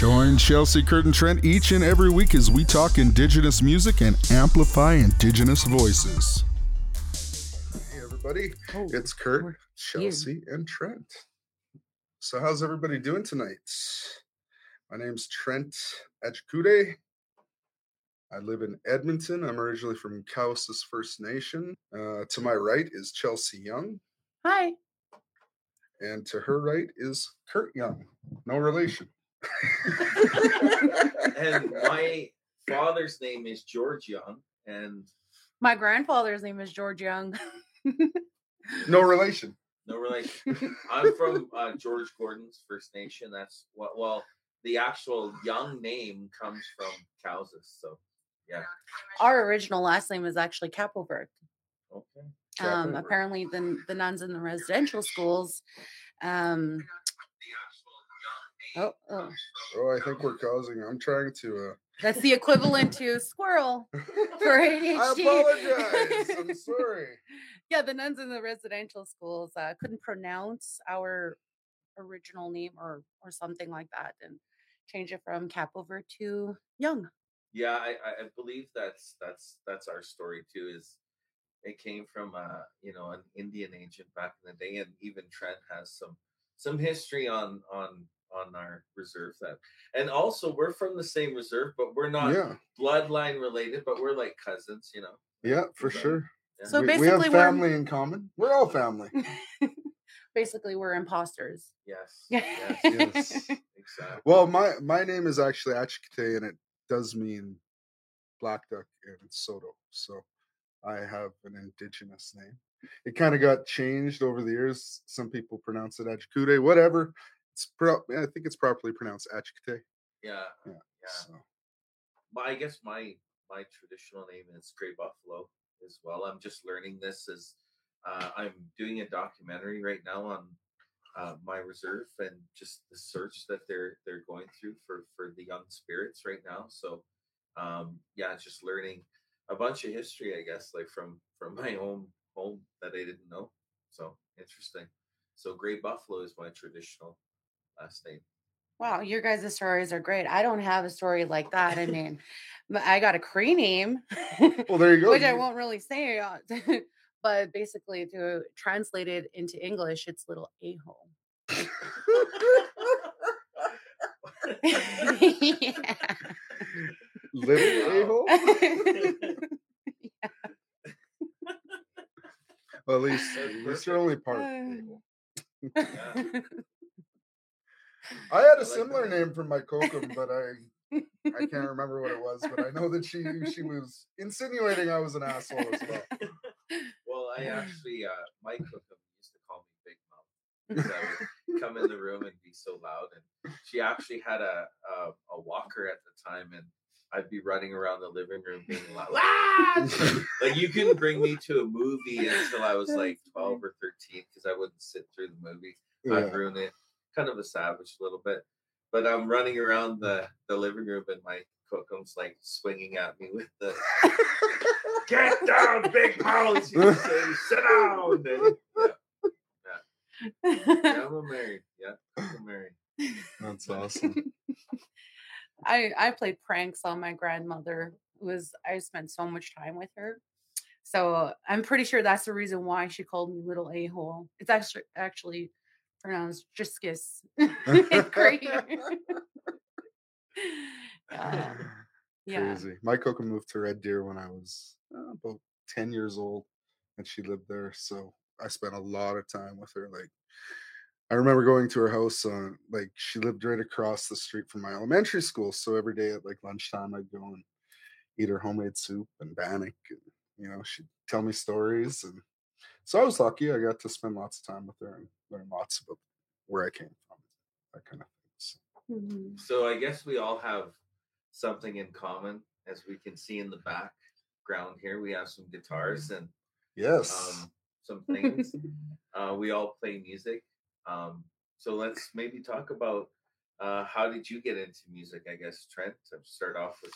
Join Chelsie Curtin Trent each and every week as we talk Indigenous music and amplify Indigenous voices. Hey, everybody. Oh, It's Curt, we're Chelsie, and Trent. So, how's everybody doing tonight? My name's Trent Agecoutay. I live in Edmonton. I'm originally from Cowessess First Nation. Uh, to my right is Chelsie Young, Hi. and to her right is Curt Young. No relation. And my father's name is George Young, and My grandfather's name is George Young. no relation. no relation. I'm from uh, George Gordon's First Nation. That's what. Well, the actual Young name comes from Cowessess. So, yeah. Our original last name is actually Kappelberg. Okay. Um, apparently, the, the nuns in the residential schools. Um, oh, oh, Oh, I think we're causing. I'm trying to. that's the equivalent to squirrel for Uh, ADHD. I apologize. I'm sorry. yeah, the nuns in the residential schools uh, couldn't pronounce our original name or or something like that, and change it from Kapover to Young. Yeah, I, I I believe that's that's that's our story too. Is it came from uh you know an Indian agent back in the day, and even Trent has some some history on on on our reserve that, and also we're from the same reserve, but we're not yeah, bloodline related, but we're like cousins, you know. yeah, for Okay. sure. Yeah. So we, we have basically, we're- family in common. We're all family. Basically, we're imposters. yes, yes, Yes. exactly. Well, my my name is actually Achikite, and it does mean black duck in Saulteaux. So I have an indigenous name. It kind of got changed over the years. Some people pronounce it Achikude, whatever. It's pro- I think it's properly pronounced Achikite. Yeah, Yeah. yeah. So. my I guess my my traditional name is Gray Buffalo as well. I'm just learning this as uh, I'm doing a documentary right now on uh, my reserve and just the search that they're they're going through for for the young spirits right now. So um, yeah, just learning a bunch of history, I guess, like from from my own home that I didn't know. So interesting. So Gray Buffalo is my traditional last name. Wow, your guys' stories are great. I don't have a story like that. I mean, I got a Cree name, Well, there you go. which I won't really say. uh, but basically, to translate it into English, it's little a hole. yeah. Little a hole. Well, at least, That's at least you're only part Uh. Yeah. I had I a like similar that. name from my kokum, but I I can't remember what it was. But I know that she she was insinuating I was an asshole as well. Well, I actually, uh, my kokum used to call me Big Mouth because I would come in the room and be so loud. And she actually had a, a a walker at the time, and I'd be running around the living room being loud. "Ah!" like you couldn't bring me to a movie until I was like twelve or thirteen because I wouldn't sit through the movie. I'd ruin it. Kind of a savage a little bit. But I'm running around the, the living room and my kokum's like swinging at me with the get down, big mouth. She say, sit down. And, yeah, yeah, I'm married. Yeah, I'm married. That's awesome. I I played pranks on my grandmother. It was I spent so much time with her. So I'm pretty sure that's the reason why she called me little a hole. It's actually actually pronounced Jiskis. Great. Uh, yeah. Crazy. My kokum moved to Red Deer when I was uh, about ten years old, and she lived there. So I spent a lot of time with her. Like I remember going to her house. Uh, like she lived right across the street from my elementary school. So every day at like lunchtime, I'd go and eat her homemade soup and bannock. And, you know, she'd tell me stories, and so I was lucky. I got to spend lots of time with her and learn lots about where I came from, that kind of thing. So, Mhm. So I guess we all have something in common, as we can see in the background here. We have some guitars and yes. um, some things. uh, we all play music. Um, so let's maybe talk about uh, how did you get into music? I guess Trent to start off with.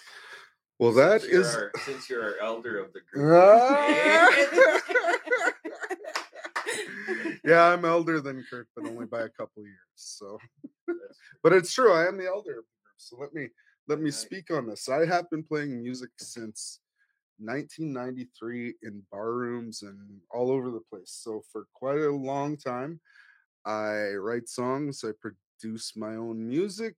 well, that since you're is. our, since you're our elder of the group. yeah, I'm elder than Curt, but only by a couple years. So, but it's true. I am the elder of the group. So let me let me speak on this. I have been playing music since 1993 in bar rooms and all over the place. So for quite a long time, I write songs, I produce my own music.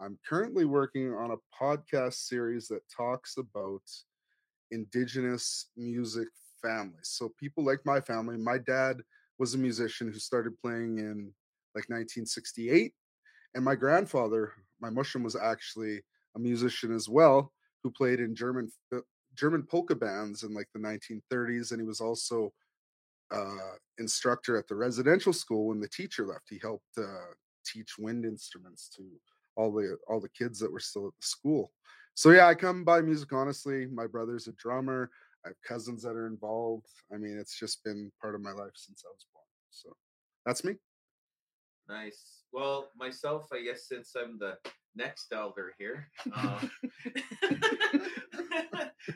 I'm currently working on a podcast series that talks about indigenous music families. So people like my family, my dad was a musician who started playing in like 1968 and my grandfather, my mushum was actually a musician as well who played in German German polka bands in like the 1930s and he was also uh, instructor at the residential school when the teacher left. He helped uh, teach wind instruments to all the all the kids that were still at the school. So yeah, I come by music honestly. My brother's a drummer. I have cousins that are involved. I mean, it's just been part of my life since I was born. So that's me. Nice. Well, myself, I guess since I'm the next elder here, um,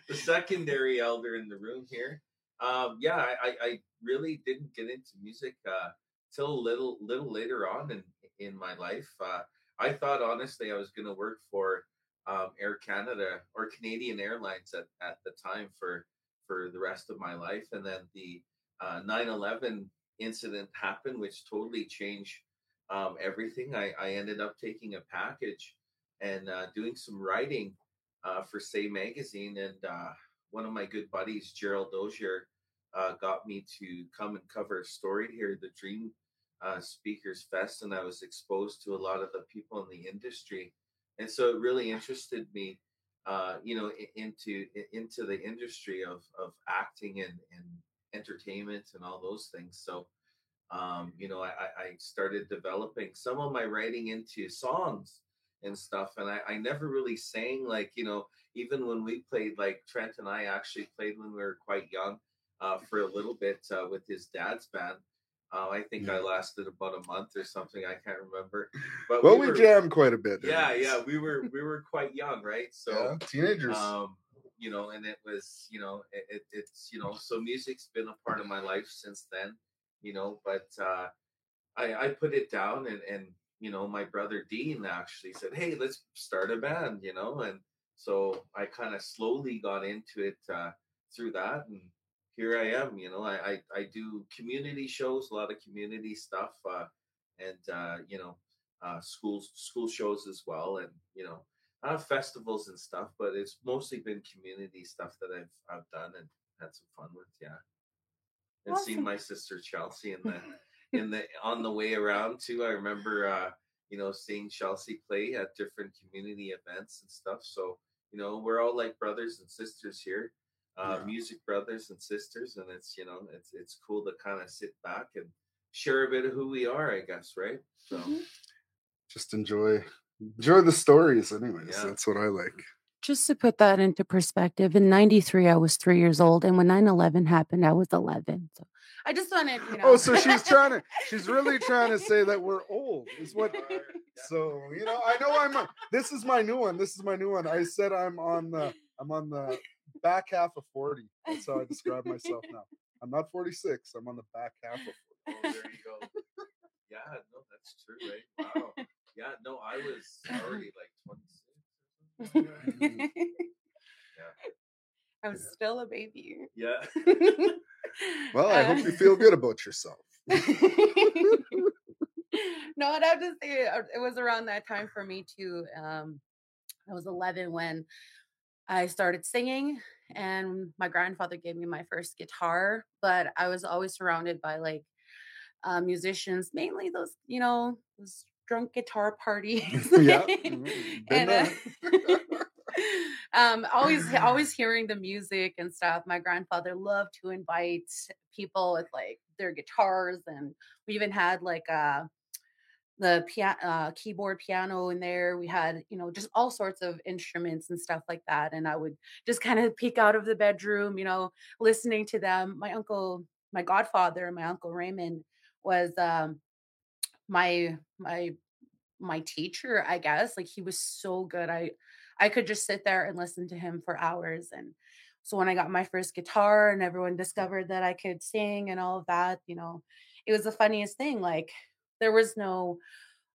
the secondary elder in the room here. Um, yeah, I, I, I really didn't get into music uh, till a little little later on in in my life. Uh, I thought honestly I was going to work for um, Air Canada or Canadian Airlines at, at the time for for the rest of my life, and then the uh, 9/11 incident happened, which totally changed um, everything. I, I ended up taking a package and uh, doing some writing uh, for Say Magazine, and uh, one of my good buddies, Gerald Dozier, uh, got me to come and cover a story here, the Dream uh, Speakers Fest, and I was exposed to a lot of the people in the industry, and so it really interested me, uh, you know, into into the industry of of acting and and entertainment and all those things. So um, you know, I, I started developing some of my writing into songs and stuff. And I, I never really sang like, you know, even when we played, like Trent and I actually played when we were quite young uh, for a little bit uh, with his dad's band. Uh, I think I lasted about a month or something. I can't remember. But Well, we we were, jammed quite a bit. yeah, yeah, we were we were quite young, right? So yeah, teenagers. um you know and it was you know it, it, it's you know so music's been a part of my life since then you know but uh i i put it down and and you know my brother dean actually said hey let's start a band you know and so i kind of slowly got into it uh through that and here i am you know I, I i do community shows a lot of community stuff uh and uh you know uh schools school shows as well and you know uh, festivals and stuff, but it's mostly been community stuff that I've I've done and had some fun with. Yeah, and seen Awesome. my sister Chelsie in the in the on the way around too. I remember uh, you know seeing Chelsie play at different community events and stuff. So you know we're all like brothers and sisters here, uh, Yeah. music brothers and sisters, and it's you know it's it's cool to kind of sit back and share a bit of who we are, I guess, right? So. Mhm. Just enjoy enjoy the stories, anyways. Yeah. That's what I like. Just to put that into perspective, in 93, I was three years old. And when 9 11 happened, I was 11. So I just wanted, you know. Oh, so she's trying to she's really trying to say that we're old. Is what so you know, I know I'm a, this is my new one. This is my new one. I said I'm on the I'm on the back half of 40. That's how I describe myself now. I'm not 46. I'm on the back half of 40. Oh, there you go. Yeah, no, that's true, right? Wow. Yeah, no, I was already like 26 or something. I was still a baby. Yeah. Well, I hope Uh, you feel good about yourself. no, I'd have to say uh, it was around that time for me too. Um, I was 11 when I started singing, and my grandfather gave me my first guitar. But I was always surrounded by like uh, musicians, mainly those, you know, those drunk guitar parties. Yeah, mm, and uh, um, always always hearing the music and stuff. My grandfather loved to invite people with like their guitars, and we even had like uh the uh, keyboard piano in there we had you know just all sorts of instruments and stuff like that and i would just kind of peek out of the bedroom you know listening to them. My uncle my godfather my uncle raymond was um my my my teacher i guess like he was so good i i could just sit there and listen to him for hours and so when i got my first guitar and everyone discovered that i could sing and all of that you know it was the funniest thing like there was no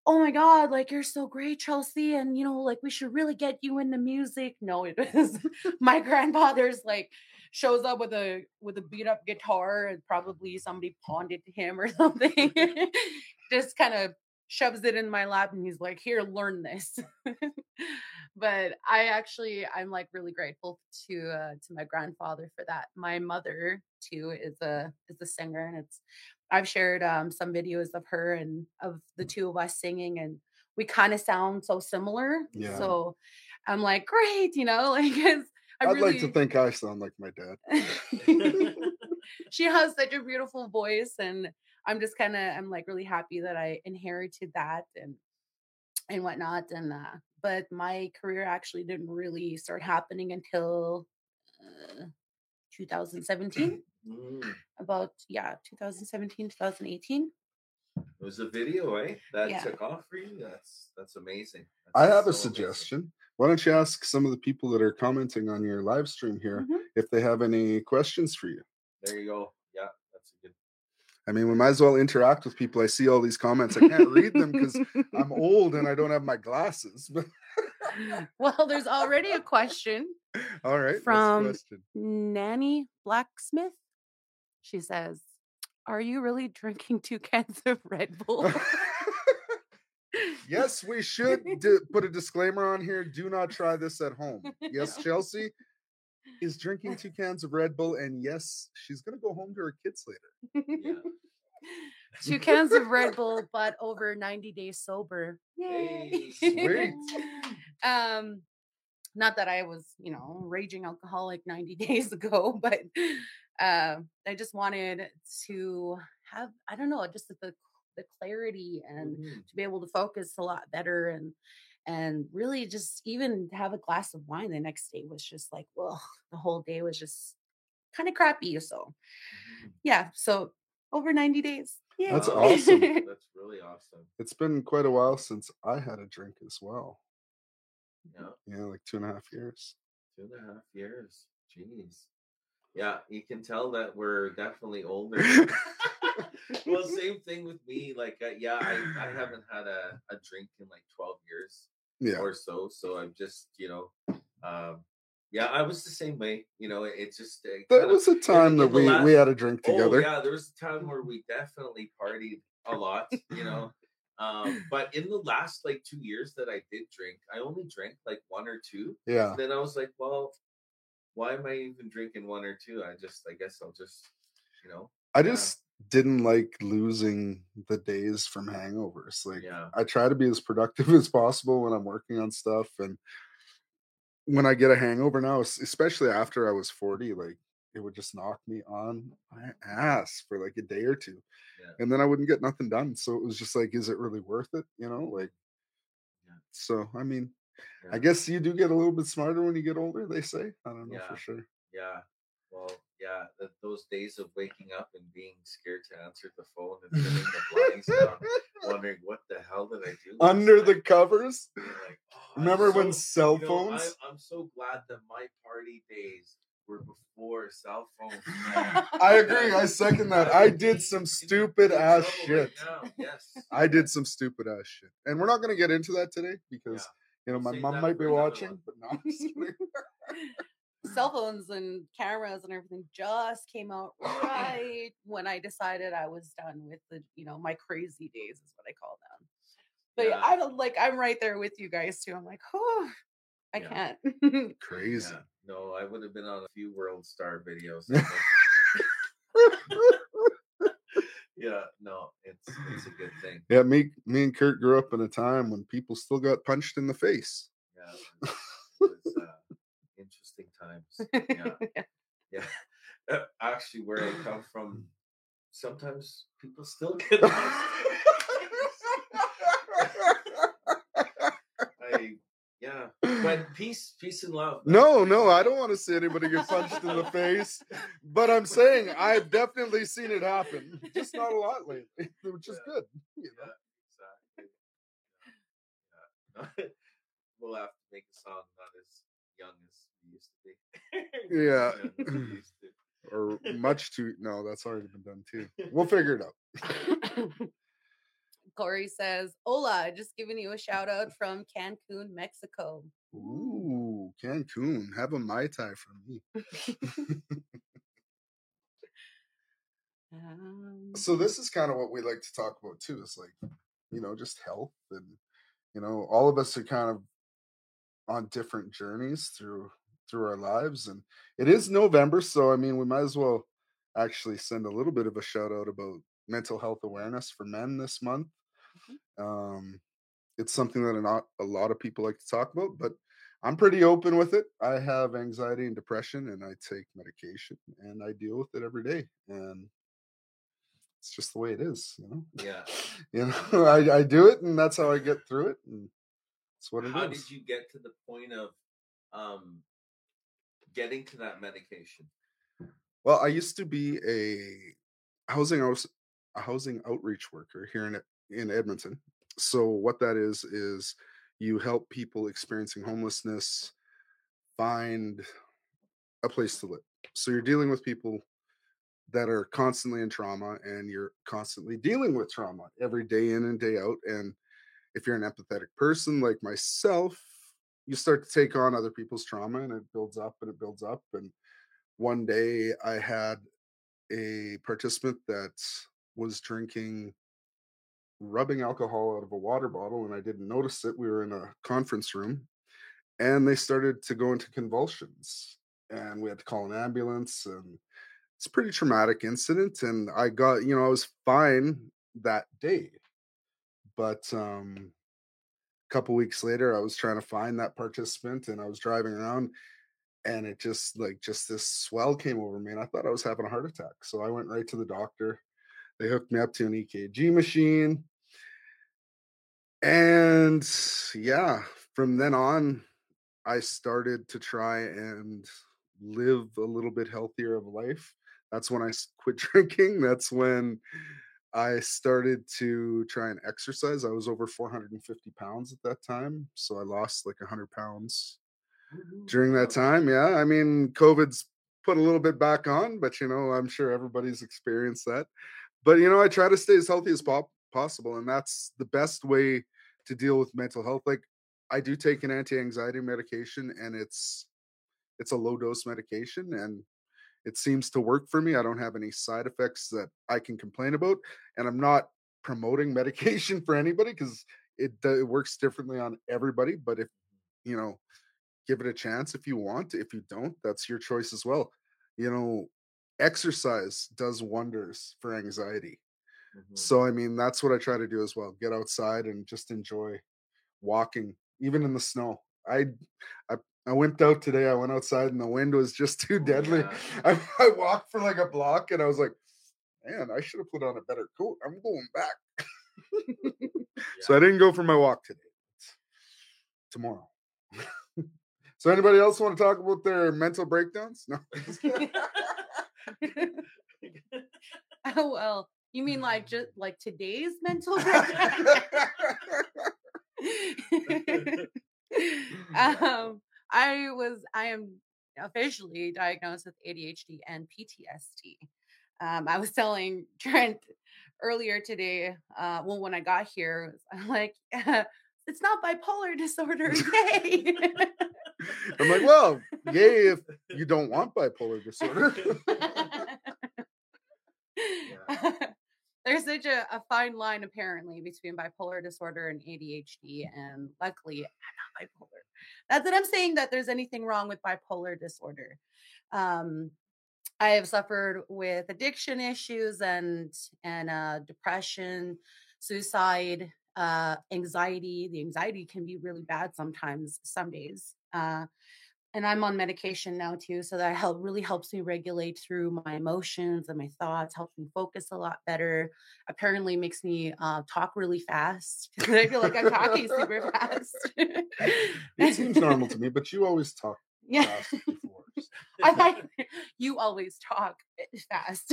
oh my god like you're so great chelsie and you know like we should really get you into music. No it was my grandfather's like shows up with a with a beat up guitar and probably somebody pawned it to him or something. Just kind of shoves it in my lap and he's like here learn this but i actually i'm like really grateful to uh, to my grandfather for that my mother too is a is a singer and it's i've shared um some videos of her and of the two of us singing and we kind of sound so similar Yeah. so i'm like great you know like it's I I'd really, like to think I sound like my dad. she has such a beautiful voice and i'm just kind of i'm like really happy that i inherited that and and whatnot and uh but my career actually didn't really start happening until uh, 2017 Mm. about yeah 2017 2018 It was a video, eh? That Yeah. took off for you. That's that's amazing. I That's have a so amazing. suggestion. Why don't you ask some of the people that are commenting on your live stream here Mhm. if they have any questions for you? There you go. Yeah, that's a good. I mean, we might as well interact with people. I see all these comments. I can't read them because I'm old and I don't have my glasses. Well there's already a question all right, From- the nanny blacksmith she says are you really drinking two cans of red bull yes, we should d- put a disclaimer on here. Do not try this at home. Yes, Chelsie is drinking two cans of Red Bull, and yes, she's gonna go home to her kids later. Yeah. two cans of Red Bull, but over 90 days sober. Hey, sweet. um, not that I was, you know, raging alcoholic 90 days ago, but uh, I just wanted to have, I don't know, just the the clarity and Mhm. to be able to focus a lot better and and really just even have a glass of wine the next day was just like, well, the whole day was just kind of crappy. So Mhm. yeah, so over 90 days. Yeah. That's awesome. That's really awesome. It's been quite a while since I had a drink as well. Yeah, Yeah, like two and a half years. two and a half years. Jeez. Yeah, you can tell that we're definitely older. well, same thing with me. Like, uh, yeah, I, I haven't had a, a drink in like 12 years Yeah. or so. So I'm just, you know, um, yeah, I was the same way. You know, it, it just. It That was a time that in the we, we had a drink together. Oh, yeah, there was a time where we definitely partied a lot, you know. Um, but in the last like two years that I did drink, I only drank like one or two. Yeah. Then I was like, well, why am I even drinking one or two? I just, I guess I'll just, you know, I Yeah. just didn't like losing the days from hangovers. Like yeah, I try to be as productive as possible when I'm working on stuff and when I get a hangover now, especially after I was 40, like it would just knock me on my ass for like a day or two. Yeah. And then I wouldn't get nothing done. So it was just like, is it really worth it? You know, like Yeah. so I mean, I guess you do get a little bit smarter when you get older, they say. I don't know for sure. Yeah. Yeah, that those days of waking up and being scared to answer the phone and turning the blinds down, wondering what the hell did I do? Under the night?" covers. Like, "Oh, I'm Remember when cell you know, phones? I, I'm so glad that my party days were before cell phones. I agree. I second that. I did some stupid ass trouble right shit. Yes. I did some stupid ass shit. And we're not going to get into that today because, Yeah. you know, my save mom might be watching, one. but no, I'm. Cell phones and cameras and everything just came out right when I decided I was done with the, you know, my crazy days is what I call them. But Yeah. I don't like I'm right there with you guys too. I'm like, oh, I Yeah. can't. Crazy. Yeah. No, I would have been on a few World Star videos. Yeah, no, it's it's a good thing. Yeah, me, me and Curt grew up in a time when people still got punched in the face. Yeah, it was, it was, uh, interesting times. Yeah, yeah. Uh, Actually, where I come from, sometimes people still get. I yeah, but peace, peace and love. No, no, I don't want to see anybody get punched in the face. But I'm saying I've definitely seen it happen. Just not a lot lately, which is Yeah. good. You know? Yeah, exactly. Yeah. Yeah. we'll have to make a song not as young as we used to be. Yeah. As young as we used to. Or much too. No, that's already been done too. We'll figure it out. Corey says, Hola, just giving you a shout out from Cancun, Mexico. Ooh, Cancun. Have a Mai Tai for me. Um, so this is kind of what we like to talk about too. It's like, you know, just health and you know, all of us are kind of on different journeys through through our lives and it is november so i mean we might as well actually send a little bit of a shout out about mental health awareness for men this month um it's something that not a lot of people like to talk about but i'm pretty open with it i have anxiety and depression and i take medication and i deal with it every day and it's just the way it is you know Yeah. you know i, I do it and that's how i get through it and it's what it is. How did you get to the point of um getting to that medication? Well, I used to be a housing a housing outreach worker here in in Edmonton. So what that is is you help people experiencing homelessness find a place to live. So you're dealing with people that are constantly in trauma and you're constantly dealing with trauma every day in and day out and if you're an empathetic person like myself, you start to take on other people's trauma and it builds up and it builds up and one day I had a participant that was drinking rubbing alcohol out of a water bottle and I didn't notice it. We were in a conference room and they started to go into convulsions and we had to call an ambulance and it's a pretty traumatic incident and I got, you know, I was fine that day. But um couple weeks later I was trying to find that participant and I was driving around and it just like just this swell came over me and i thought i was having a heart attack so i went right to the doctor. They hooked me up to an ekg machine. And yeah from then on i started to try and live a little bit healthier of life. That's when I quit drinking. That's when i started to try and exercise i was over 450 pounds at that time so i lost like 100 pounds during that time. Yeah, I mean, COVID's put a little bit back on, but you know, I'm sure everybody's experienced that. But you know, I try to stay as healthy as pop- possible, and that's the best way to deal with mental health. Like, I do take an anti-anxiety medication, and it's it's a low dose medication, and it seems to work for me. I don't have any side effects that I can complain about, and I'm not promoting medication for anybody because it, it works differently on everybody. But if you know give it a chance if you want. If you don't, that's your choice as well. You know, exercise does wonders for anxiety. Mhm. So I mean, that's what I try to do as well. Get outside and just enjoy walking, even in the snow. I I I went out today. I went outside and the wind was just too deadly. yeah. I, I walked for like a block and I was like, man, I should have put on a better coat. I'm going back. So I didn't go for my walk today. Tomorrow. so anybody else want to talk about their mental breakdowns? No. oh well, you mean like just like today's mental breakdown? um, I was I am officially diagnosed with ADHD and PTSD. Um, I was telling Trent earlier today, uh, well, when I got here, I'm like, it's not bipolar disorder, yay! I'm like, well, yay if you don't want bipolar disorder. There's such a, a fine line apparently between bipolar disorder and ADHD, and luckily I'm not bipolar. Not that I'm saying that there's anything wrong with bipolar disorder. Um, I have suffered with addiction issues and and uh, depression, suicide, uh, anxiety. The anxiety can be really bad sometimes, some days. Uh, and I'm on medication now too, so that help really helps me regulate through my emotions and my thoughts, helps me focus a lot better. Apparently, makes me uh, talk really fast. I feel like I'm talking super fast. it seems normal to me, but you always talk Yeah, fast before. so- I like you always talk eh, fast.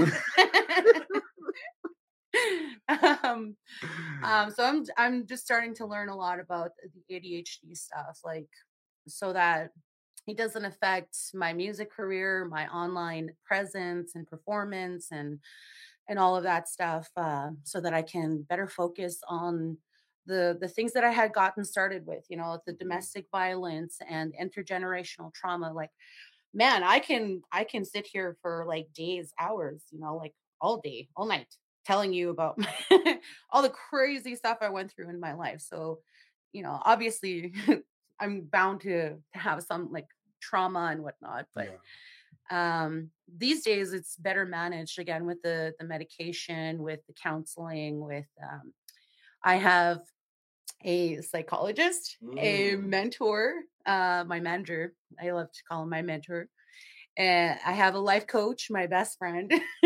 um, um, so I'm I'm just starting to learn a lot about the ADHD stuff, like so that it doesn't affect my music career, my online presence and performance, and and all of that stuff uh, so that I can better focus on the the things that I had gotten started with, you know, the domestic violence and intergenerational trauma. Like, man, I can I can sit here for like days, hours, you know, like all day, all night, telling you about all the crazy stuff I went through in my life. So, you know, obviously, I'm bound to to have some like trauma and whatnot, but. Yeah. Um, these days it's better managed again with the the medication with the counseling with um, i have a psychologist a Mm. mentor uh my manager i love to call him my mentor and i have a life coach my best friend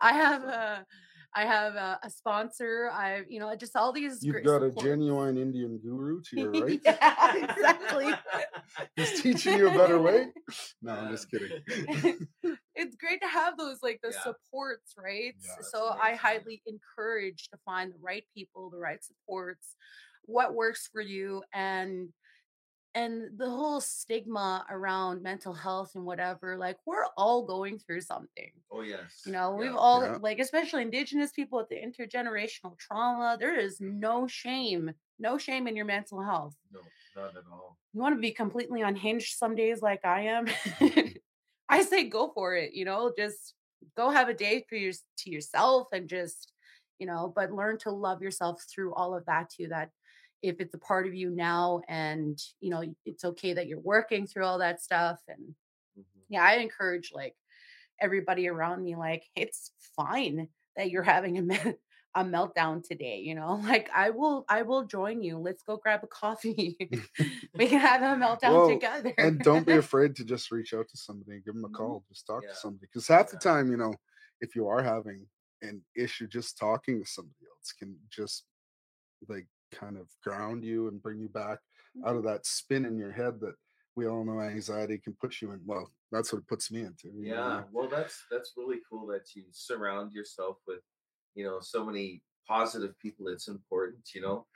i have awesome. a i have a, a sponsor i you know just all these You've great got a genuine Indian guru to your right. yeah exactly He's teaching you a better way. No, I'm just um, kidding. it's great to have those like the Yeah. supports right Yeah, so i highly encourage to find the right people the right supports what works for you and and the whole stigma around mental health and whatever like we're all going through something Oh yes. you know we've all Yeah. like especially indigenous people with the intergenerational trauma there is no shame no shame in your mental health No, not at all. you want to be completely unhinged some days like I am, mm-hmm. I say go for it, you know, just go have a day for your to yourself and just, you know, but learn to love yourself through all of that too that if it's a part of you now and you know it's okay that you're working through all that stuff and Mhm. yeah i encourage like everybody around me like it's fine that you're having a me- a meltdown today you know like i will i will join you let's go grab a coffee we can have a meltdown together and don't be afraid to just reach out to somebody and give them a Mhm. call just talk Yeah. to somebody because half the time you know if you are having an issue just talking to somebody else can just like kind of ground you and bring you back out of that spin in your head that we all know anxiety can put you in well that's what it puts me into you know, Yeah. Well, that's that's really cool that you surround yourself with, you know, so many positive people. It's important, you know.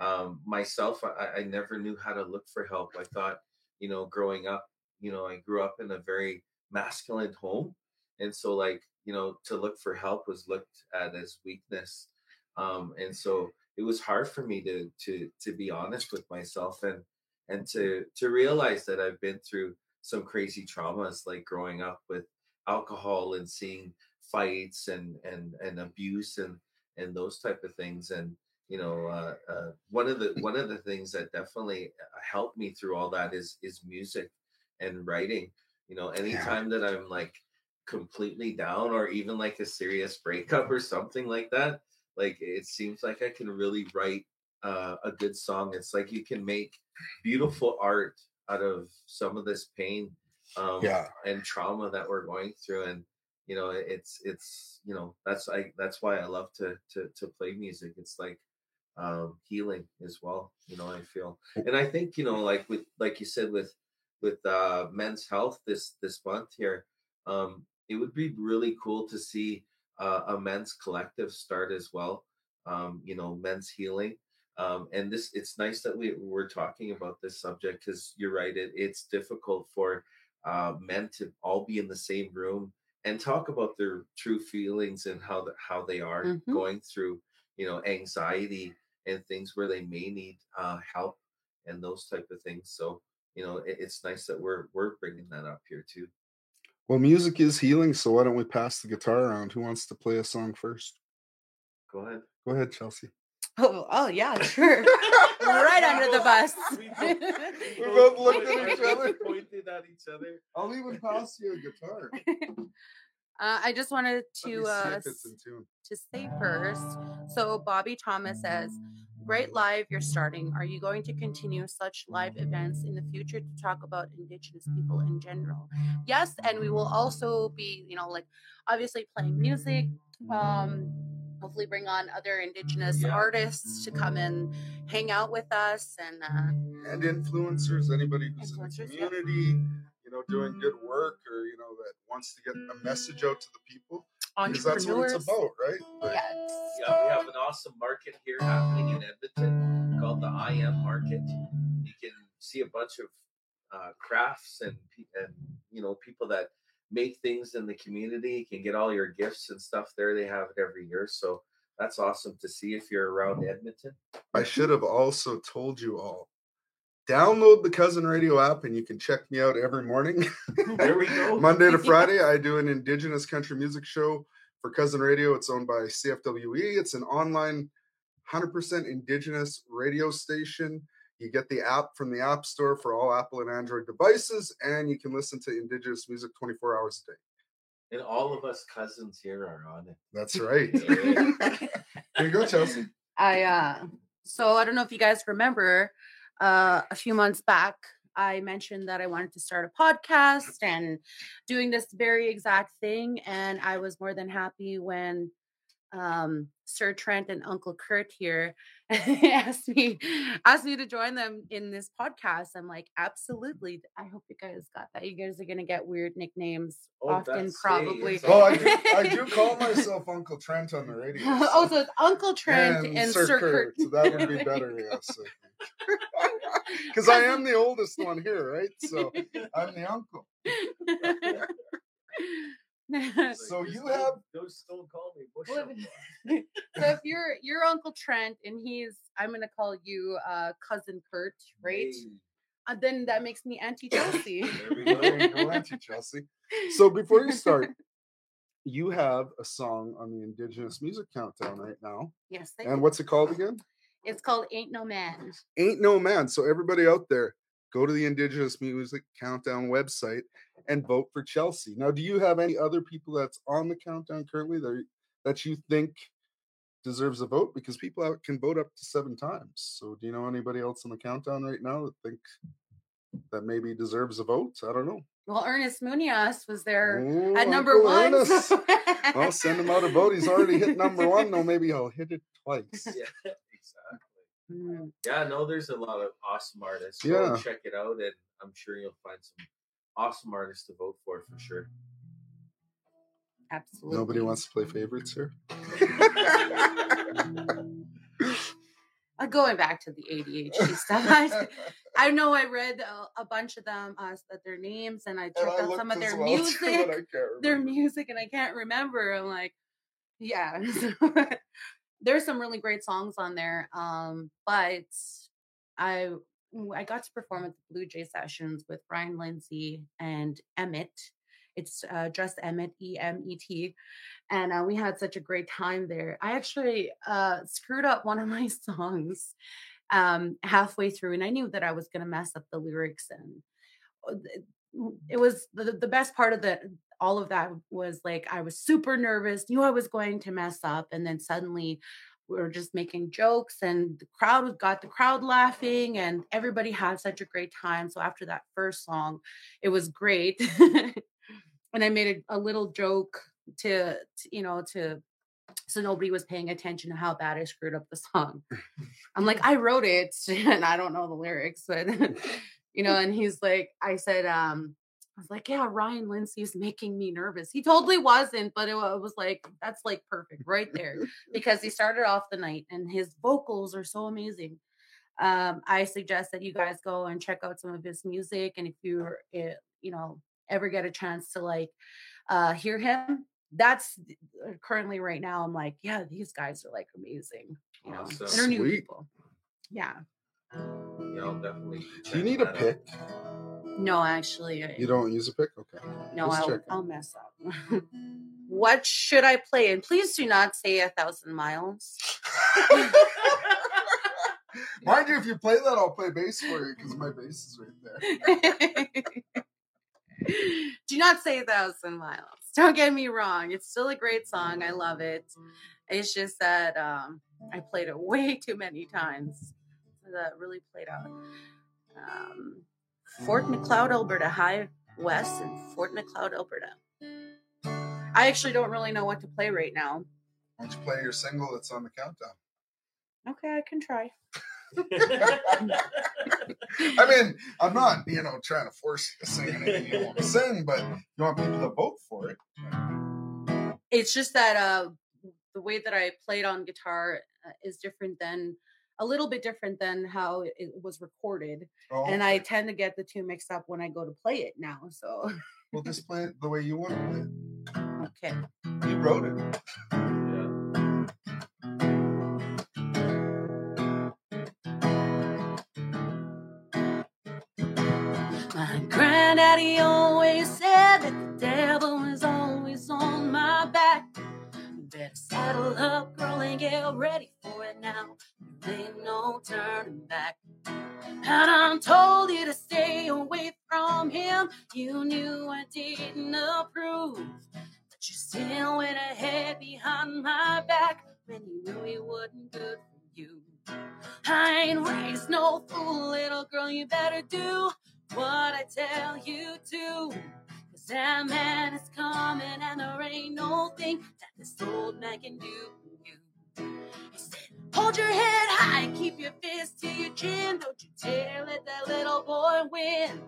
Um, myself, I, I never knew how to look for help. I thought, you know, growing up, you know, I grew up in a very masculine home, and so like, you know, to look for help was looked at as weakness. Um, and so it was hard for me to to to be honest with myself and and to to realize that I've been through some crazy traumas like growing up with alcohol and seeing fights and and and abuse and and those type of things. And you know uh, uh, one of the one of the things that definitely uh, helped me through all that is is music and writing. You know anytime that i'm like completely down or even like a serious breakup or something like that like it seems like i can really write uh, a good song. It's like you can make beautiful art out of some of this pain um, yeah. and trauma that we're going through and you know it's it's you know that's i that's why i love to to to play music. It's like um healing as well you know i feel. And i think you know like with like you said with with uh men's health this this month here um it would be really cool to see uh, a men's collective start as well um you know men's healing um and this it's nice that we we're talking about this subject because you're right it, it's difficult for uh, men to all be in the same room and talk about their true feelings and how the, how they are Mhm. going through you know anxiety and things where they may need uh, help and those type of things so you know it, it's nice that we're we're bringing that up here too well music is healing so why don't we pass the guitar around? Who wants to play a song first? Go ahead. Go ahead chelsie. Oh, oh yeah sure. Right under the bus. We both- We both looked at each other. pointed at each other. I'll even pass you a guitar. Uh, i just wanted to uh, if it's in tune. to say first. So Bobby Thomas says, Great live you're starting. Are you going to continue such live events in the future to talk about Indigenous people in general? Yes, and we will also be, you know, like obviously playing music. Um, hopefully bring on other Indigenous Yeah. artists to come and hang out with us and uh, and influencers, anybody who's in the Influencers, yeah. community, you know, doing good work or you know that wants to get a message out to the people. Because that's what it's about, right? Like, Yes. yeah we have an awesome market here happening in edmonton called the i am market you can see a bunch of uh, crafts and and you know people that make things in the community. You can get all your gifts and stuff there. They have it every year. So that's awesome to see if you're around Edmonton. I should have also told you all. Download the Cousin Radio app and you can check me out every morning. There we go. Monday to Friday, I do an Indigenous country music show for Cousin Radio. It's owned by CFWE. It's an online 100% Indigenous radio station. You get the app from the App Store for all Apple and Android devices, and you can listen to Indigenous music 24 hours a day. And all of us cousins here are on it. That's right. Yeah. Here you go, Chelsie. I uh so I don't know if you guys remember uh a few months back I mentioned that I wanted to start a podcast and doing this very exact thing and I was more than happy when um Sir Trent and Uncle Curt here asked me asked me to join them in this podcast. I'm like, absolutely. I hope you guys got that. You guys are gonna get weird nicknames Oh, often, probably. it's Well, I do, I do call myself Uncle Trent on the radio. oh, so it's Uncle Trent and, Sir, Curt. Curt. So that would be better, yes. Because I am the oldest one here, right? So I'm the uncle. Like, So you have- Those don't call me bush. So if you're you're Uncle Trent and he's I'm gonna call you uh cousin Curt, right? Hey, Uh, then that makes me Auntie Chelsie. there we go. go, Auntie Chelsie. So before you start, you have a song on the Indigenous Music Countdown right now. yes, they And what's it called again? it's called Ain't No Man. Ain't No Man. So everybody out there, go to the Indigenous Music Countdown website and vote for Chelsie. Now, do you have any other people that's on the countdown currently that that you think deserves a vote? Because people out can vote up to seven times. So do you know anybody else on the countdown right now that think that maybe deserves a vote? I don't know. Well, Ernest Monias was there Oh, at number Uncle one. Ernest. so- Well, send him out a vote. He's already hit number one. No, maybe he'll hit it twice. Yeah, exactly. Mm, Yeah, no, there's a lot of awesome artists. Go Yeah. check it out, and I'm sure you'll find some awesome artists to vote for for sure. absolutely. Nobody wants to play favorites here. Uh, going back to the ADHD stuff, I, I know I read a, a bunch of them, uh, that their names, and I And checked I out some of their well, music. but their music and I can't remember. I'm like, yeah. There's some really great songs on there. Um, but I I got to perform at the Blue Jay sessions with Brian Lindsay and Emmett. It's uh, just Emmett, E M E T. And uh, we had such a great time there. I actually uh, screwed up one of my songs um, halfway through, and I knew that I was going to mess up the lyrics. And uh, it was the, the best part of the all of that was like I was super nervous, knew I was going to mess up, and then suddenly we were just making jokes, and the crowd got the crowd laughing, and everybody had such a great time. So after that first song, it was great, and I made a, a little joke to, to you know to so nobody was paying attention to how bad I screwed up the song. I'm like, I wrote it and I don't know the lyrics, but you know, and he's like, I said, um, I was like, yeah, Ryan Lindsay's making me nervous. He totally wasn't, but it was like, that's like perfect right there because he started off the night and his vocals are so amazing. Um, I suggest that you guys go and check out some of his music. And if you're, eh, you know, ever get a chance to like uh, hear him, that's uh, currently right now. I'm like, yeah, these guys are like amazing. You know, Awesome. they're new Sweet. people. Yeah. Yeah, I'll definitely. Do you need a pick? out. No, actually, I, You don't use a pick? Okay. no, I'll. I'll mess up. what should I play? And please do not say a thousand miles. Mind you, if you play that, I'll play bass for you because my bass is right there. do not say a thousand miles. Don't get me wrong. It's still a great song. I love it. It's just that um, I played it way too many times. That really played out. Um, Fort Macleod, Alberta, High West, and Fort Macleod, Alberta. I actually don't really know what to play right now. Why don't you play your single that's on the countdown? Okay, I can try. I mean, I'm not, you know, trying to force you to sing anything you want to sing, but you want people to vote for it. It's just that uh, the way that I played on guitar uh, is different than a little bit different than how it was recorded, Oh, and I tend to get the two mixed up when I go to play it now. So We'll just play it the way you want to play it. Okay. You wrote it. My granddaddy always said that the devil is always on my back. Better saddle up, girl, and get ready turning back. And I'm told you to stay away from him. You knew I didn't approve. But you still went ahead behind my back when you knew he wasn't good for you. I ain't raised no fool, little girl. You better do what I tell you to. Cause that man is coming and there ain't no thing that this old man can do for you. Hold your head high, keep your fist to your chin. Don't you dare let that little boy win.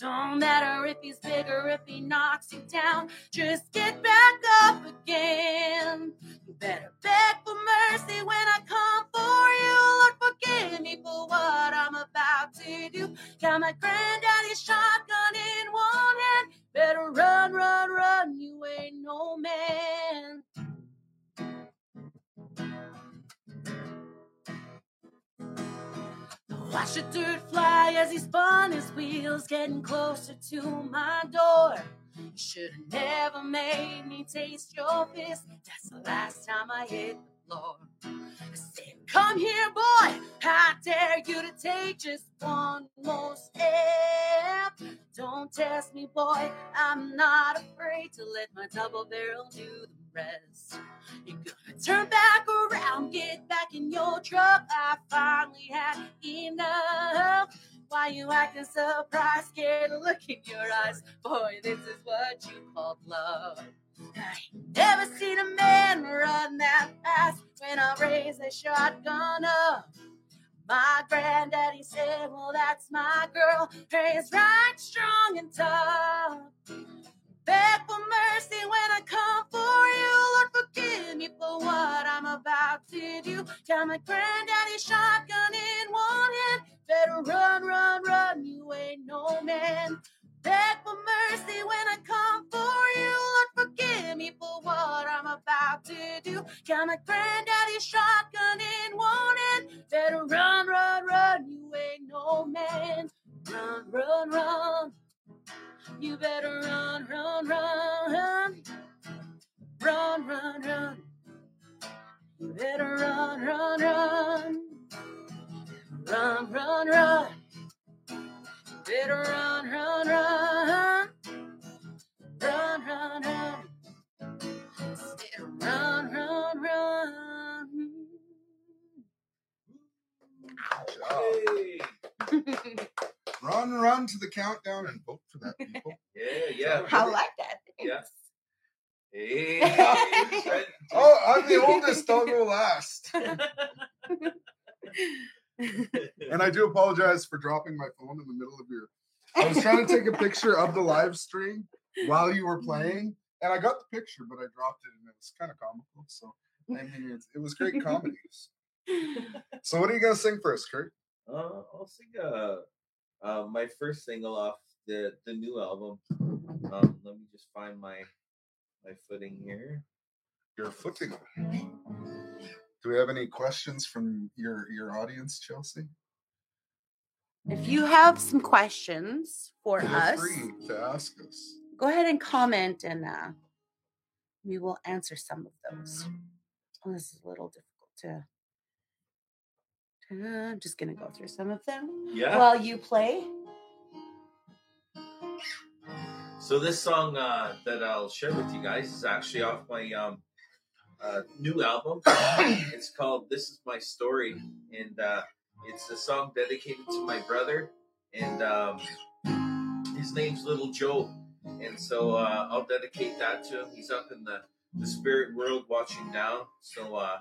Don't matter if he's big or if he knocks you down, just get back up again. You better beg for mercy when I come for you. Lord, forgive me for what I'm about to do. Got my granddaddy's shotgun in one hand. Better run, run, run. You ain't no man. Watch the dirt fly as he spun his wheels, getting closer to my door. You should have never made me taste your piss. That's the last time I hit the floor. I said, Come here, boy. I dare you to take just one more step. Don't test me, boy. I'm not afraid to let my double barrel do the rest. You're gonna turn back around, get back in your truck. I finally had enough. Why you acting surprised, scared? Look in your eyes, boy. This is what you call love. I ain't never seen a man run that fast when I raise a shotgun up. My granddaddy said, Well, that's my girl, raised right, strong, and tough. Beg for mercy when I come for you. Lord, forgive me for what I'm about to do. Got my granddaddy shotgun in one hand. Better run, run, run. You ain't no man. Beg for mercy when I come for you. Lord, forgive me for what I'm about to do. Got my granddaddy shotgun in one hand. Better run, run, run. You ain't no man. Run, run, run. You better run, run, run. Run, run, run. You better run, run, run. Run, run, run. Better run, run, run. Run, run, run. Better run, run, run. Good job. Hey. Run, run to the countdown and vote for that, people. Yeah, yeah. I like that. Yeah. Hey. oh, I'm the oldest. I'll go last. And I do apologize for dropping my phone in the middle of your. I was trying to take a picture of the live stream while you were playing, and I got the picture, but I dropped it, and it was kind of comical. So I mean, it's, it was great comedies. So what are you gonna sing first, Curt? Uh, I'll sing uh, uh, my first single off the the new album. Um, let me just find my my footing here. Your footing. Do we have any questions from your your audience, Chelsie? If you have some questions for Feel us, free to ask us. go ahead and comment and uh, we will answer some of those. Oh, this is a little difficult to. I'm just going to go through some of them Yeah. while you play. So this song uh, that I'll share with you guys is actually off my um, uh, new album. it's called "This Is My Story," and uh, it's a song dedicated to my brother, and um, his name's Little Joe. And so uh, I'll dedicate that to him. He's up in the, the spirit world watching down. So uh,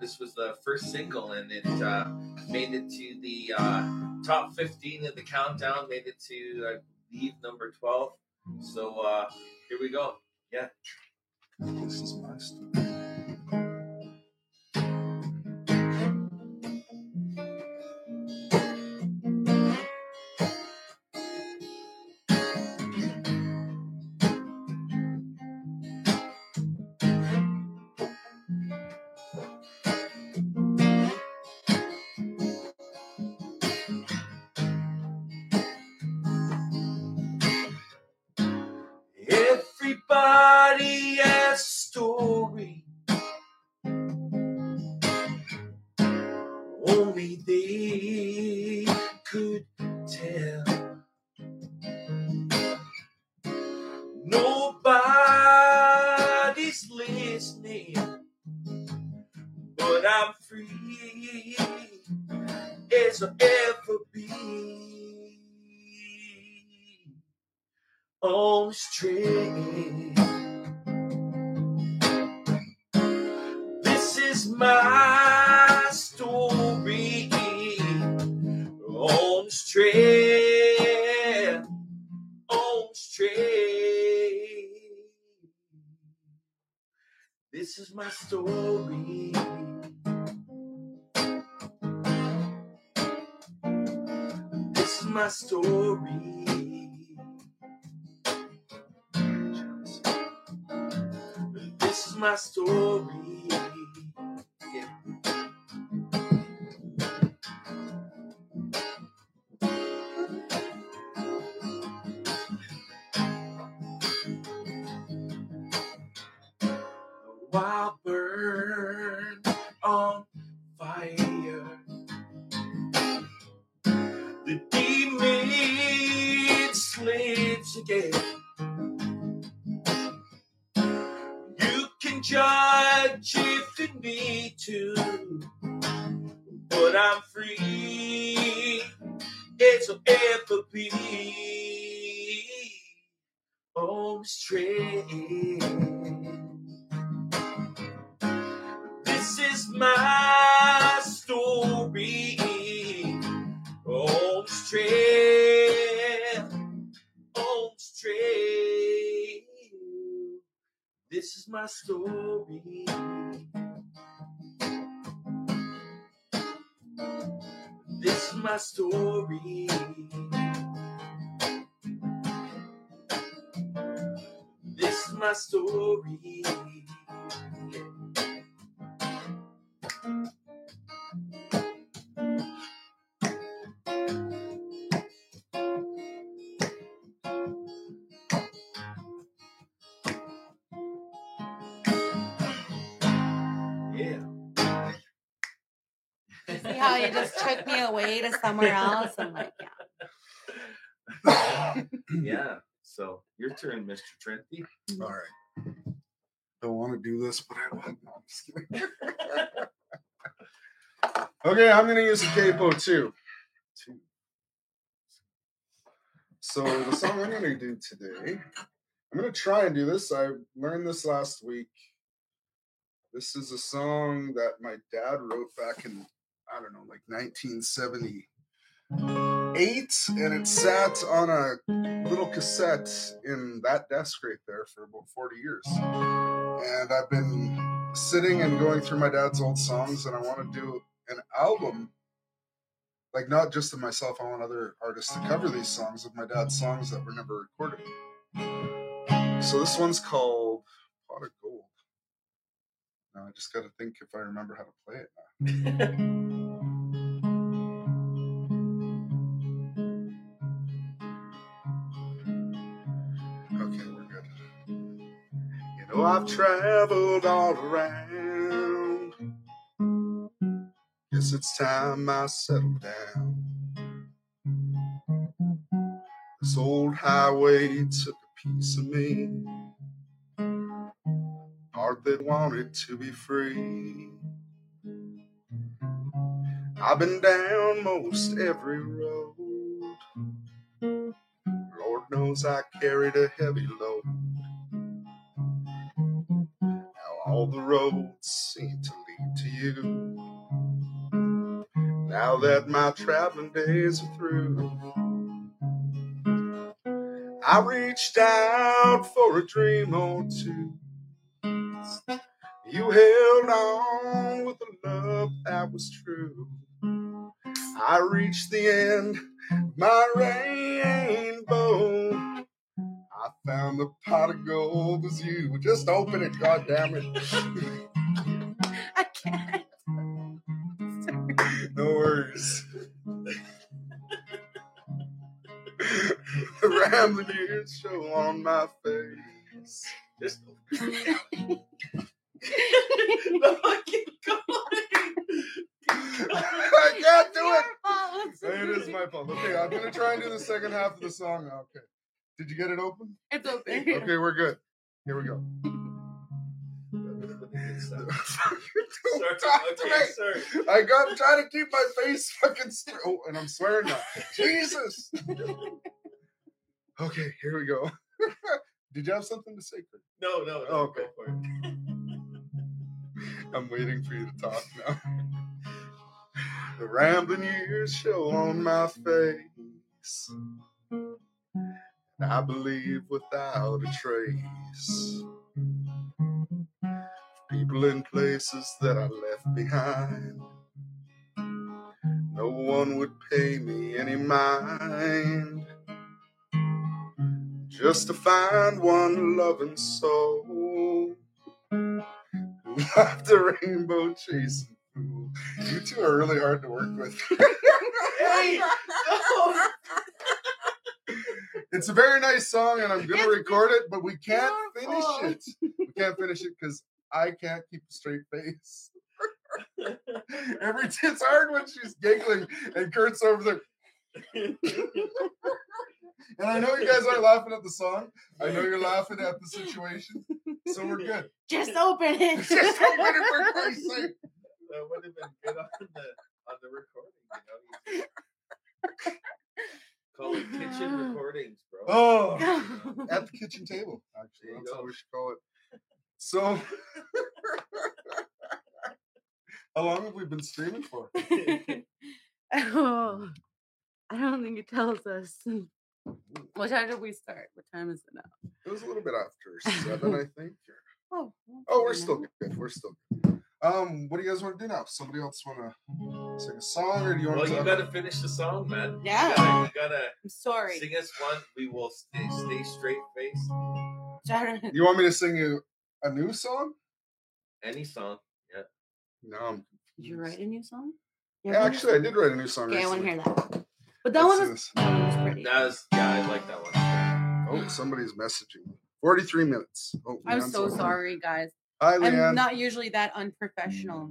this was the first single, and it uh, made it to the uh, top 15 of the countdown. Made it to, I believe, number 12. So uh, here we go. Yeah. This is my story. On this train. This is my story on this train. On this train. This is my story. This is my story. Story. Story. Yeah. See how you just took me away to somewhere else? I'm like, yeah. yeah. So your turn, Mr. Trenty. All right. Don't want to do this, but I want. No, I'm just kidding. okay, I'm to use a capo too. Two. So the song I'm to do today, I'm to try and do this. I learned this last week. This is a song that my dad wrote back in, I don't know, like 1978. And it sat on a little cassette in that desk right there for about 40 years. And I've been sitting and going through my dad's old songs, and I want to do an album. Like, not just of myself, I want other artists to cover these songs of my dad's songs that were never recorded. So this one's called Pot of Gold. Now I just got to think if I remember how to play it now. Know, I've traveled all around. Guess it's time I settle down. This old highway took a piece of me. Heart that wanted to be free. I've been down most every road. Lord knows I carried a heavy load. All the roads seem to lead to you. Now that my traveling days are through, I reached out for a dream or two. You held on with a love that was true. I reached the end, my rainbow. I found the pot of gold was you. Just open it, goddammit. I can't. No worries. the rambling years show on my face. Just no, I keep going. I can't do it. It is my fault. Okay, I'm gonna try and do the second half of the song. now. Okay. Did you get it open? It's open. Okay, we're good. Here we go. Sorry, Don't talk to okay, me. I got I'm trying to keep my face fucking straight. Oh, and I'm swearing now. Jesus. Okay, here we go. Did you have something to say, Chris? No, no, no. Okay. Go for it. I'm waiting for you to talk now. The rambling years show on my face. I believe without a trace. People in places that I left behind. No one would pay me any mind. Just to find one loving soul. who Left a rainbow chasing fool. You two are really hard to work with. Hey, no. It's a very nice song, and I'm gonna It's record it, but we can't finish oh. it. We can't finish it because I can't keep a straight face. Every it's hard when she's giggling and Curt's over there. And I know you guys aren't laughing at the song. I know you're laughing at the situation. So we're good. Just open it. Just open it for Christ's sake. That would have been good on the on the recording. You know, you just call it kitchen recordings, bro. Oh, at the kitchen table. actually. That's go. how we should call it. So, how long have we been streaming for? oh, I don't think it tells us. What time did we start? What time is it now? It was a little bit after seven, I think. Oh, Oh, we're still good. We're still good. Um, what do you guys want to do now? Somebody else want to sing a song, or do you want to go? Well, to? you gotta finish the song, man. Yeah. You gotta, you gotta I'm sorry. sing us one. We will stay stay straight faced. Sharon. You want me to sing you a new song? Any song. Yeah. No, I'm Did you write a new song? Yeah, actually, I did write a new song. Okay, I want to hear that. But that Let's one was that one was pretty. That was yeah, I like that one. Oh, somebody's messaging. me. Forty-three minutes. Oh, I'm so sorry, guys. Hi, Leanne. I'm not usually that unprofessional.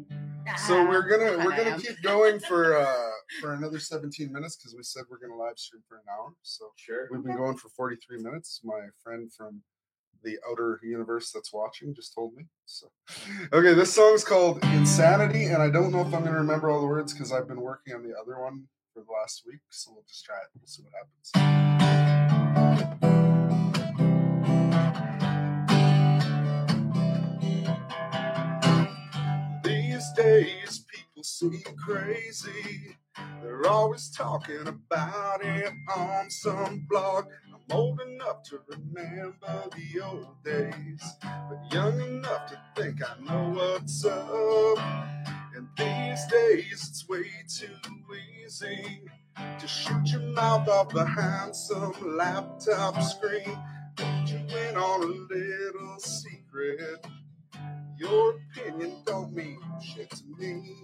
So we're gonna Ah, we're gonna keep going for uh for another 17 minutes because we said we're gonna live stream for an hour. So Sure. we've been going for 43 minutes. My friend from the outer universe that's watching just told me. So okay, this song's called Insanity, and I don't know if I'm gonna remember all the words because I've been working on the other one for the last week. So we'll just try it. We'll see what happens. Seem crazy. They're always talking about it on some blog. I'm old enough to remember the old days, but young enough to think I know what's up. And these days, it's way too easy to shoot your mouth off behind some laptop screen. Put you in on a little secret. Your opinion don't mean shit to me.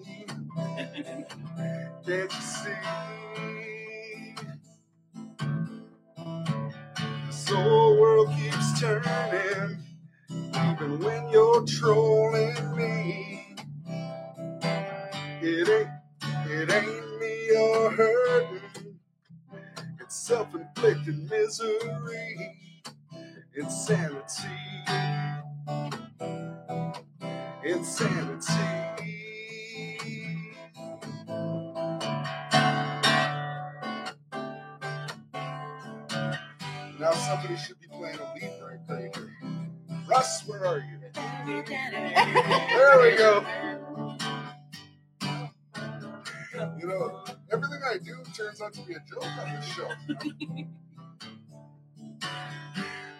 Can't you see? This whole world keeps turning, even when you're trolling me. It ain't, it ain't me you're hurting. It's self-inflicted misery, insanity, insanity. Now somebody should be playing a lead right there. Russ, where are you? There we go. You know, everything I do turns out to be a joke on this show.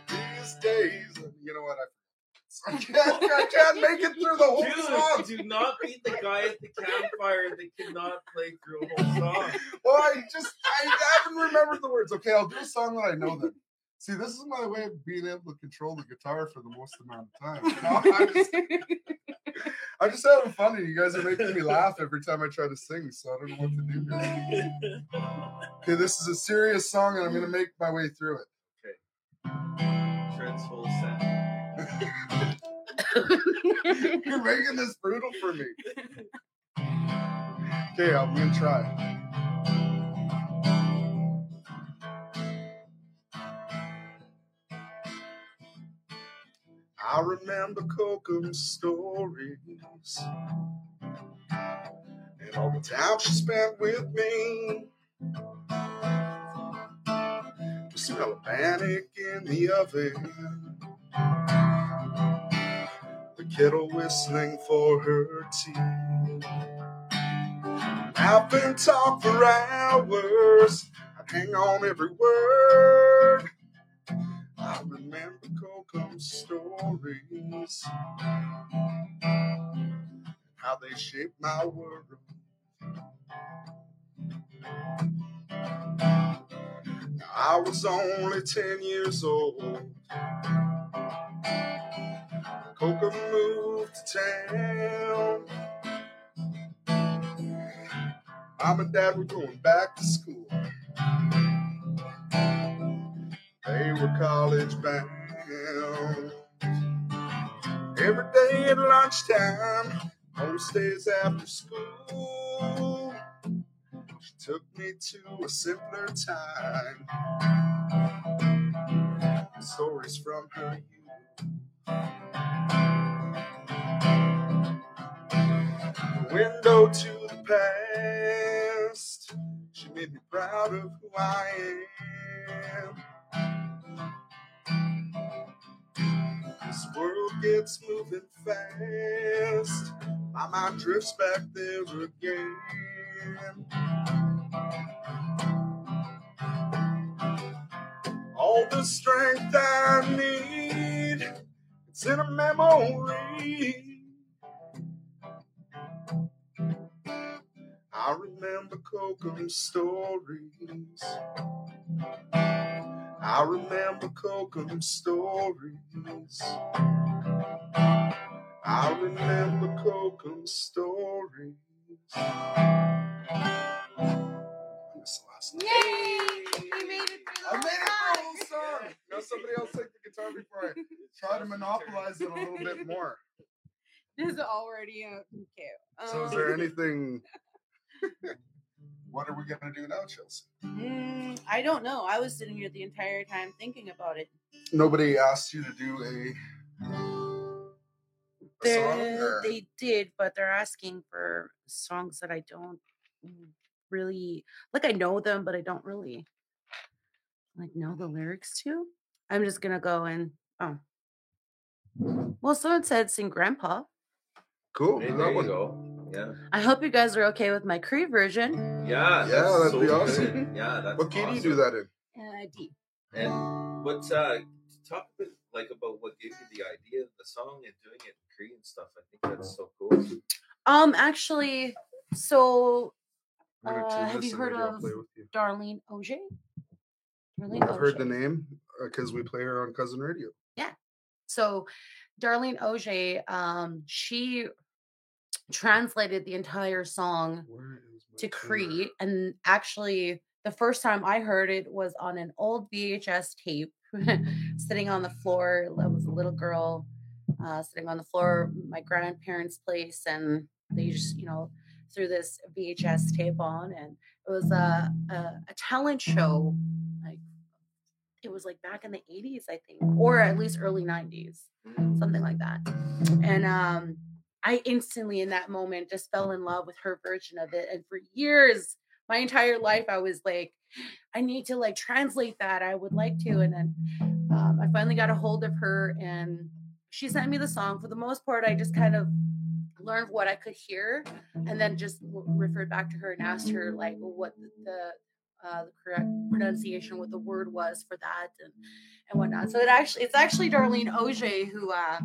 These days, you know what? I, I can't, I can't make it through the whole song. Dude, do not be the guy at the campfire that cannot play through a whole song. Well, I just I haven't remembered the words. Okay, I'll do a song that I know then. See, this is my way of being able to control the guitar for the most amount of time. You know, I'm, just, I'm just having fun, and you guys are making me laugh every time I try to sing. So I don't know what to do here. Okay, this is a serious song, and I'm gonna make my way through it. Okay. Trent's full set. You're making this brutal for me. Okay, I'm gonna try. I remember Kokum stories and all the time she spent with me. The smell of bannock in the oven, kettle whistling for her tea. Laugh and talk for hours, I'd hang on every word. I remember Kokum's stories, how they shaped my world. I was only 10 years old. Kokum moved to town. Mom and dad were going back to school. They were college bound. Every day at lunchtime, most days after school, she took me to a simpler time. Stories from her youth. Window to the past. She made me proud of who I am. This world gets moving fast. My mind drifts back there again. All the strength I need, it's in a memory. I remember Kokum's stories. I remember Kokum's stories. I remember Kokum's stories. That's the last line. Yay! You made it through I made it whole for a whole Now somebody else take the guitar before I try to monopolize it a little bit more. This is already a okay. So is um, there anything? what are we gonna do now, Chelsie? mm, I don't know. I was sitting here the entire time thinking about it. Nobody asked you to do a, a song. Or- they did, but they're asking for songs that I don't really like. I know them, but I don't really like know the lyrics to. I'm just gonna go and oh. Well, someone said sing Grandpa. Cool. There, do there you one. go. Yeah. I hope you guys are okay with my Cree version. Yeah. Yeah, that'd so be good. awesome. Yeah, that's What key do you do that in? Uh, D. And what uh talk a bit like about what gave you the idea of the song and doing it in Cree and stuff. I think that's so cool. Um, actually, so Uh, have you heard of play with you. Darlene Auger. Darlene I've heard the name because we play her on Cousin Radio. Yeah. So, Darlene Auger, um, she translated the entire song Where is my to? Cree, and actually, the first time I heard it was on an old VHS tape, sitting on the floor. I was a little girl, uh, sitting on the floor, my grandparents' place, and they just, you know, threw this VHS tape on, and it was a a, a talent show, it was like back in the 80s, I think, or at least early 90s, something like that. And um, I instantly, in that moment, just fell in love with her version of it. And for years, my entire life, I was like, I need to like translate that. I would like to. And then um, I finally got a hold of her, and she sent me the song. For the most part, I just kind of learned what I could hear, and then just referred back to her and asked her like what the, uh, the correct pronunciation, what the word was for that, and and whatnot. So it actually, it's actually Darlene Auger who uh,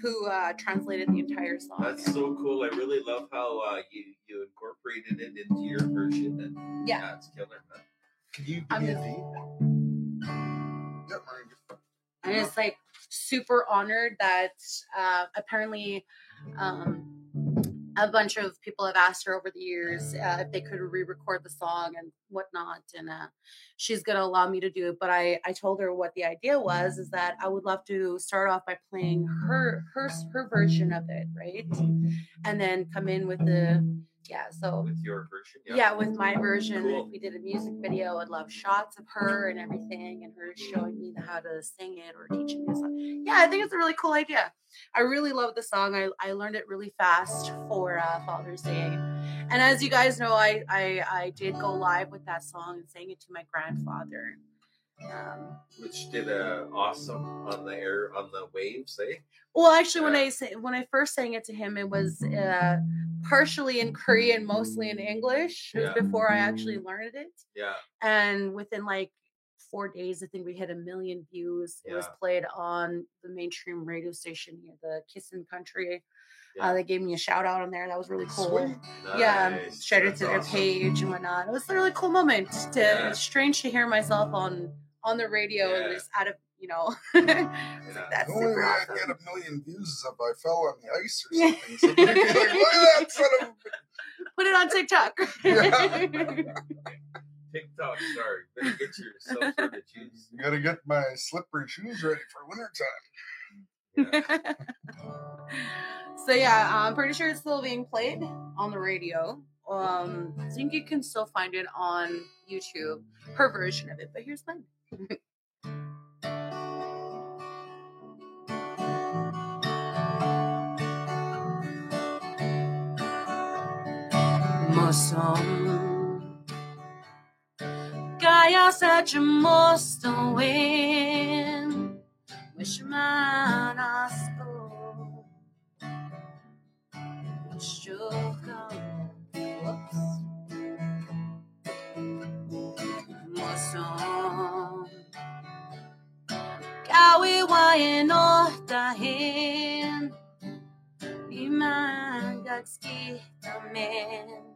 who uh, translated the entire song. That's so cool. I really love how uh, you you incorporated it into your version, and Yeah. it's killer, man. Can you give me a D? I'm just like super honored that uh, apparently um, a bunch of people have asked her over the years uh, if they could re-record the song and whatnot and uh, she's going to allow me to do it but I, I told her what the idea was is that i would love to start off by playing her her her version of it right? And then come in with the yeah so with your version. yeah, with my version Cool. we did a music video i'd love shots of her and everything and her showing me how to sing it or teaching me a song yeah i think it's a really cool idea i really love the song i, I learned it really fast for uh, father's day and as you guys know I, I i did go live with that song and sang it to my grandfather um, which did a awesome on the air on the waves, eh? well actually when i when i first sang it to him it was uh, partially in korean mostly in english Yeah. before i actually mm-hmm. learned it Yeah, and within like four days i think we hit a million views it was played on the mainstream radio station here the kissin country uh, Yeah. uh, they gave me a shout out on there that was really cool Sweet. yeah um, Nice. shared it to their awesome. page and whatnot it was a really cool moment to uh, Yeah. it's strange to hear myself on on the radio and Yeah. just out of you know Yeah. like, that's The only super way I'd get a million views is if I fell on the ice or something. Somebody would be like, look at that son of put it on tiktok TikTok star. Better get yourself for the juice. You gotta get my slippery shoes ready for winter time. Yeah. so yeah, I'm pretty sure it's still being played on the radio. Um, I think you can still find it on YouTube, her version of it. But here's mine. Mosom Kaya sa Jamostawin Wish man asko Shuka Whoops Mosom Kawi wayan o dahin Iman gagski tamen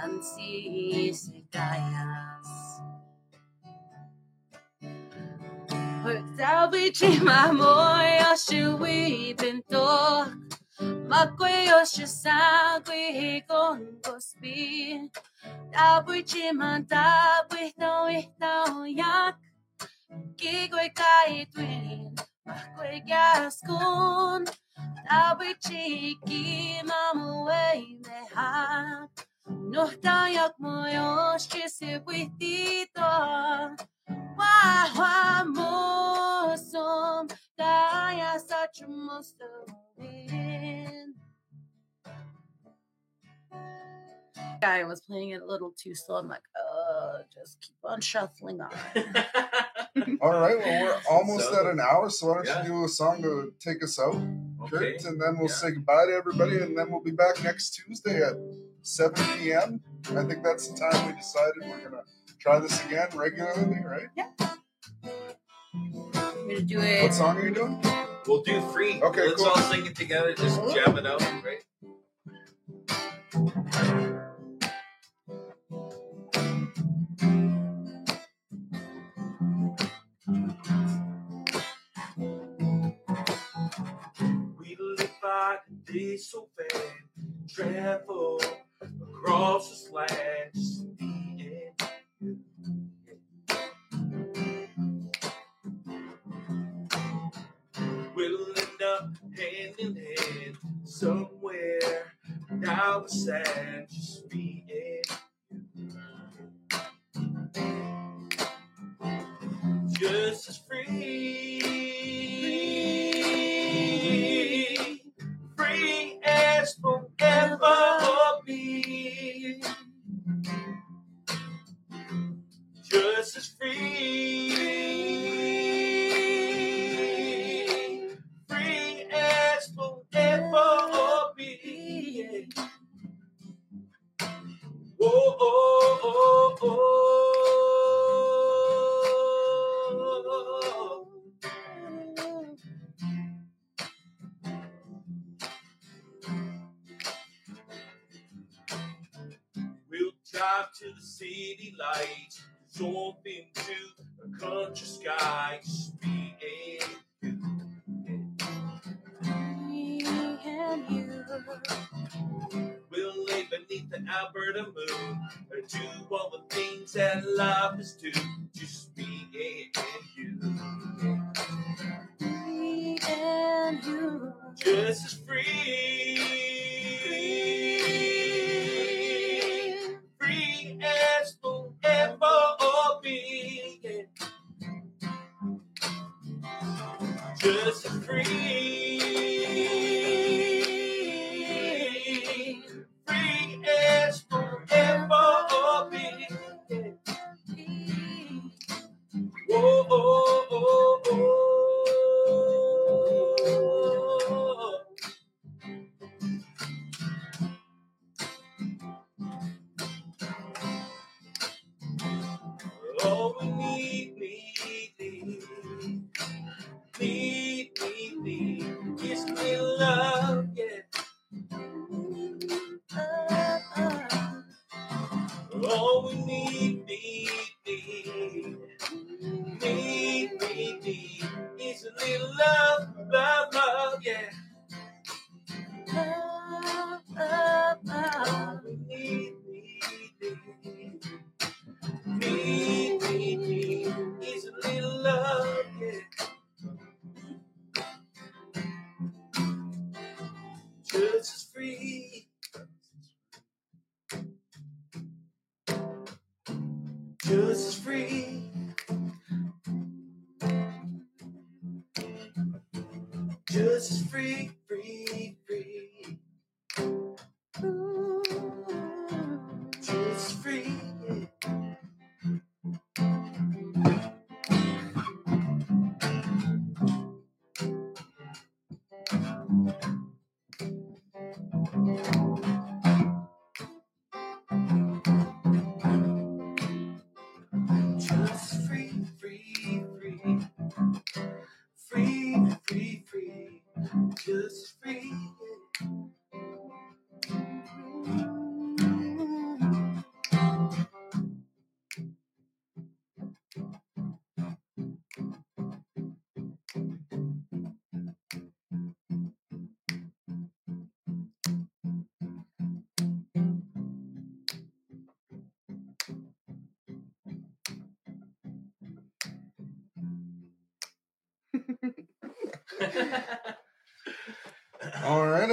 Nancy Segayas Pagtabi chimamoy Ashiwi pintok Makwe Oshisagwi Gon Gospi Tabi chimantabi No itaw yak Kigwe kai twin Makwe gaskun Tabi chiki Mamuwe mehak Nohtayak moyos chisibwitito Wahwa mosom Kaya sa chumostawin Guy was playing it a little too slow. I'm like, uh, just keep on shuffling on. All right, well, we're almost So- at an hour, so why don't Yeah. you do a song to take us out, okay. Curt? And then we'll Yeah. say goodbye to everybody, and then we'll be back next Tuesday at 7 p.m. I think that's the time we decided we're going to try this again regularly, right? Yeah. I'm gonna do it. What song are you doing? We'll do free. Okay, Let's cool. all sing it together. Just jam it out, right? We live by the day so bad, travel across this land, just and you. We'll end up hand in hand somewhere down the sand,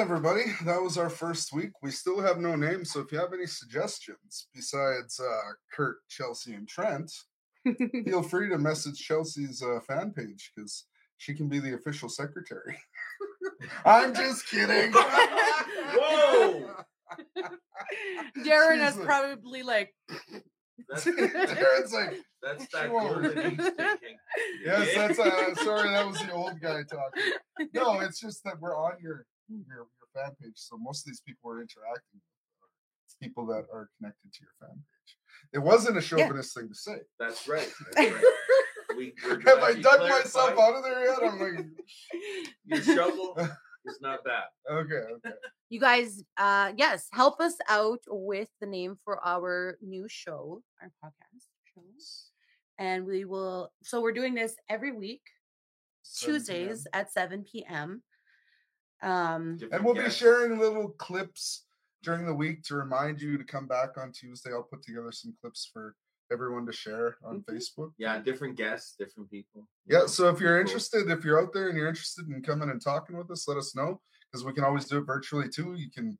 everybody. That was our first week. We still have no name, so if you have any suggestions besides uh, Curt, Chelsie, and Trent, feel free to message Chelsie's uh, fan page because she can be the official secretary. I'm just kidding. Whoa! Darren is like- probably like, That's, Darren's like, that's that won't. golden age thinking. yes, that's uh, sorry, that was the old guy talking. No, it's just that we're on your your, your fan page, so most of these people are interacting with are people that are connected to your fan page. It wasn't a chauvinist thing to say. That's right. That's right. We, Have I you dug myself out of there yet? I'm like, Your shovel is not bad. okay, okay. you guys, uh, yes, help us out with the name for our new show, our podcast shows. And we will, so we're doing this every week, Tuesdays p.m. at 7 p.m. Um, And we'll be sharing little clips during the week to remind you to come back on Tuesday. I'll put together some clips for everyone to share on Mhm. Facebook. Yeah, different guests, different people. Yeah, know, so if you're cool. interested, if you're out there and you're interested in coming and talking with us, let us know because we can always do it virtually too. You can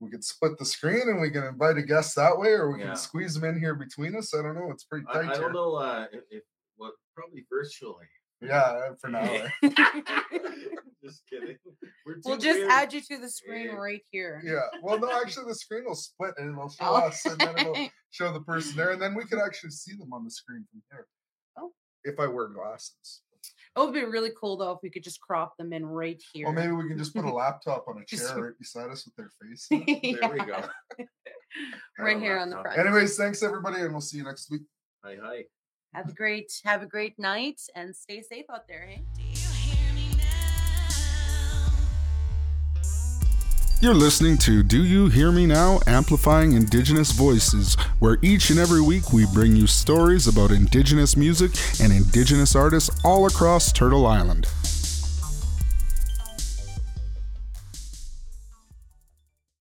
we can split the screen and we can invite a guest that way, or we Yeah. can squeeze them in here between us. I don't know. It's pretty I, tight I here. don't know uh, if, if what probably virtually. Yeah, for now. just kidding. We're we'll just weird. add you to the screen Yeah. right here. Yeah. Well, no, actually, the screen will split and it'll show Oh. us, and then it'll show the person there, and then we could actually see them on the screen from here. Oh. If I wear glasses. It would be really cool though if we could just crop them in right here. Or maybe we can just put a laptop on a chair right beside us with their face. in it. There we go. right here on the front. Anyways, thanks everybody, and we'll see you next week. Hi, hi. Have a great have a great night and stay safe out there, hey? You're listening to Do You Hear Me Now? Amplifying Indigenous Voices, where each and every week we bring you stories about Indigenous music and Indigenous artists all across Turtle Island.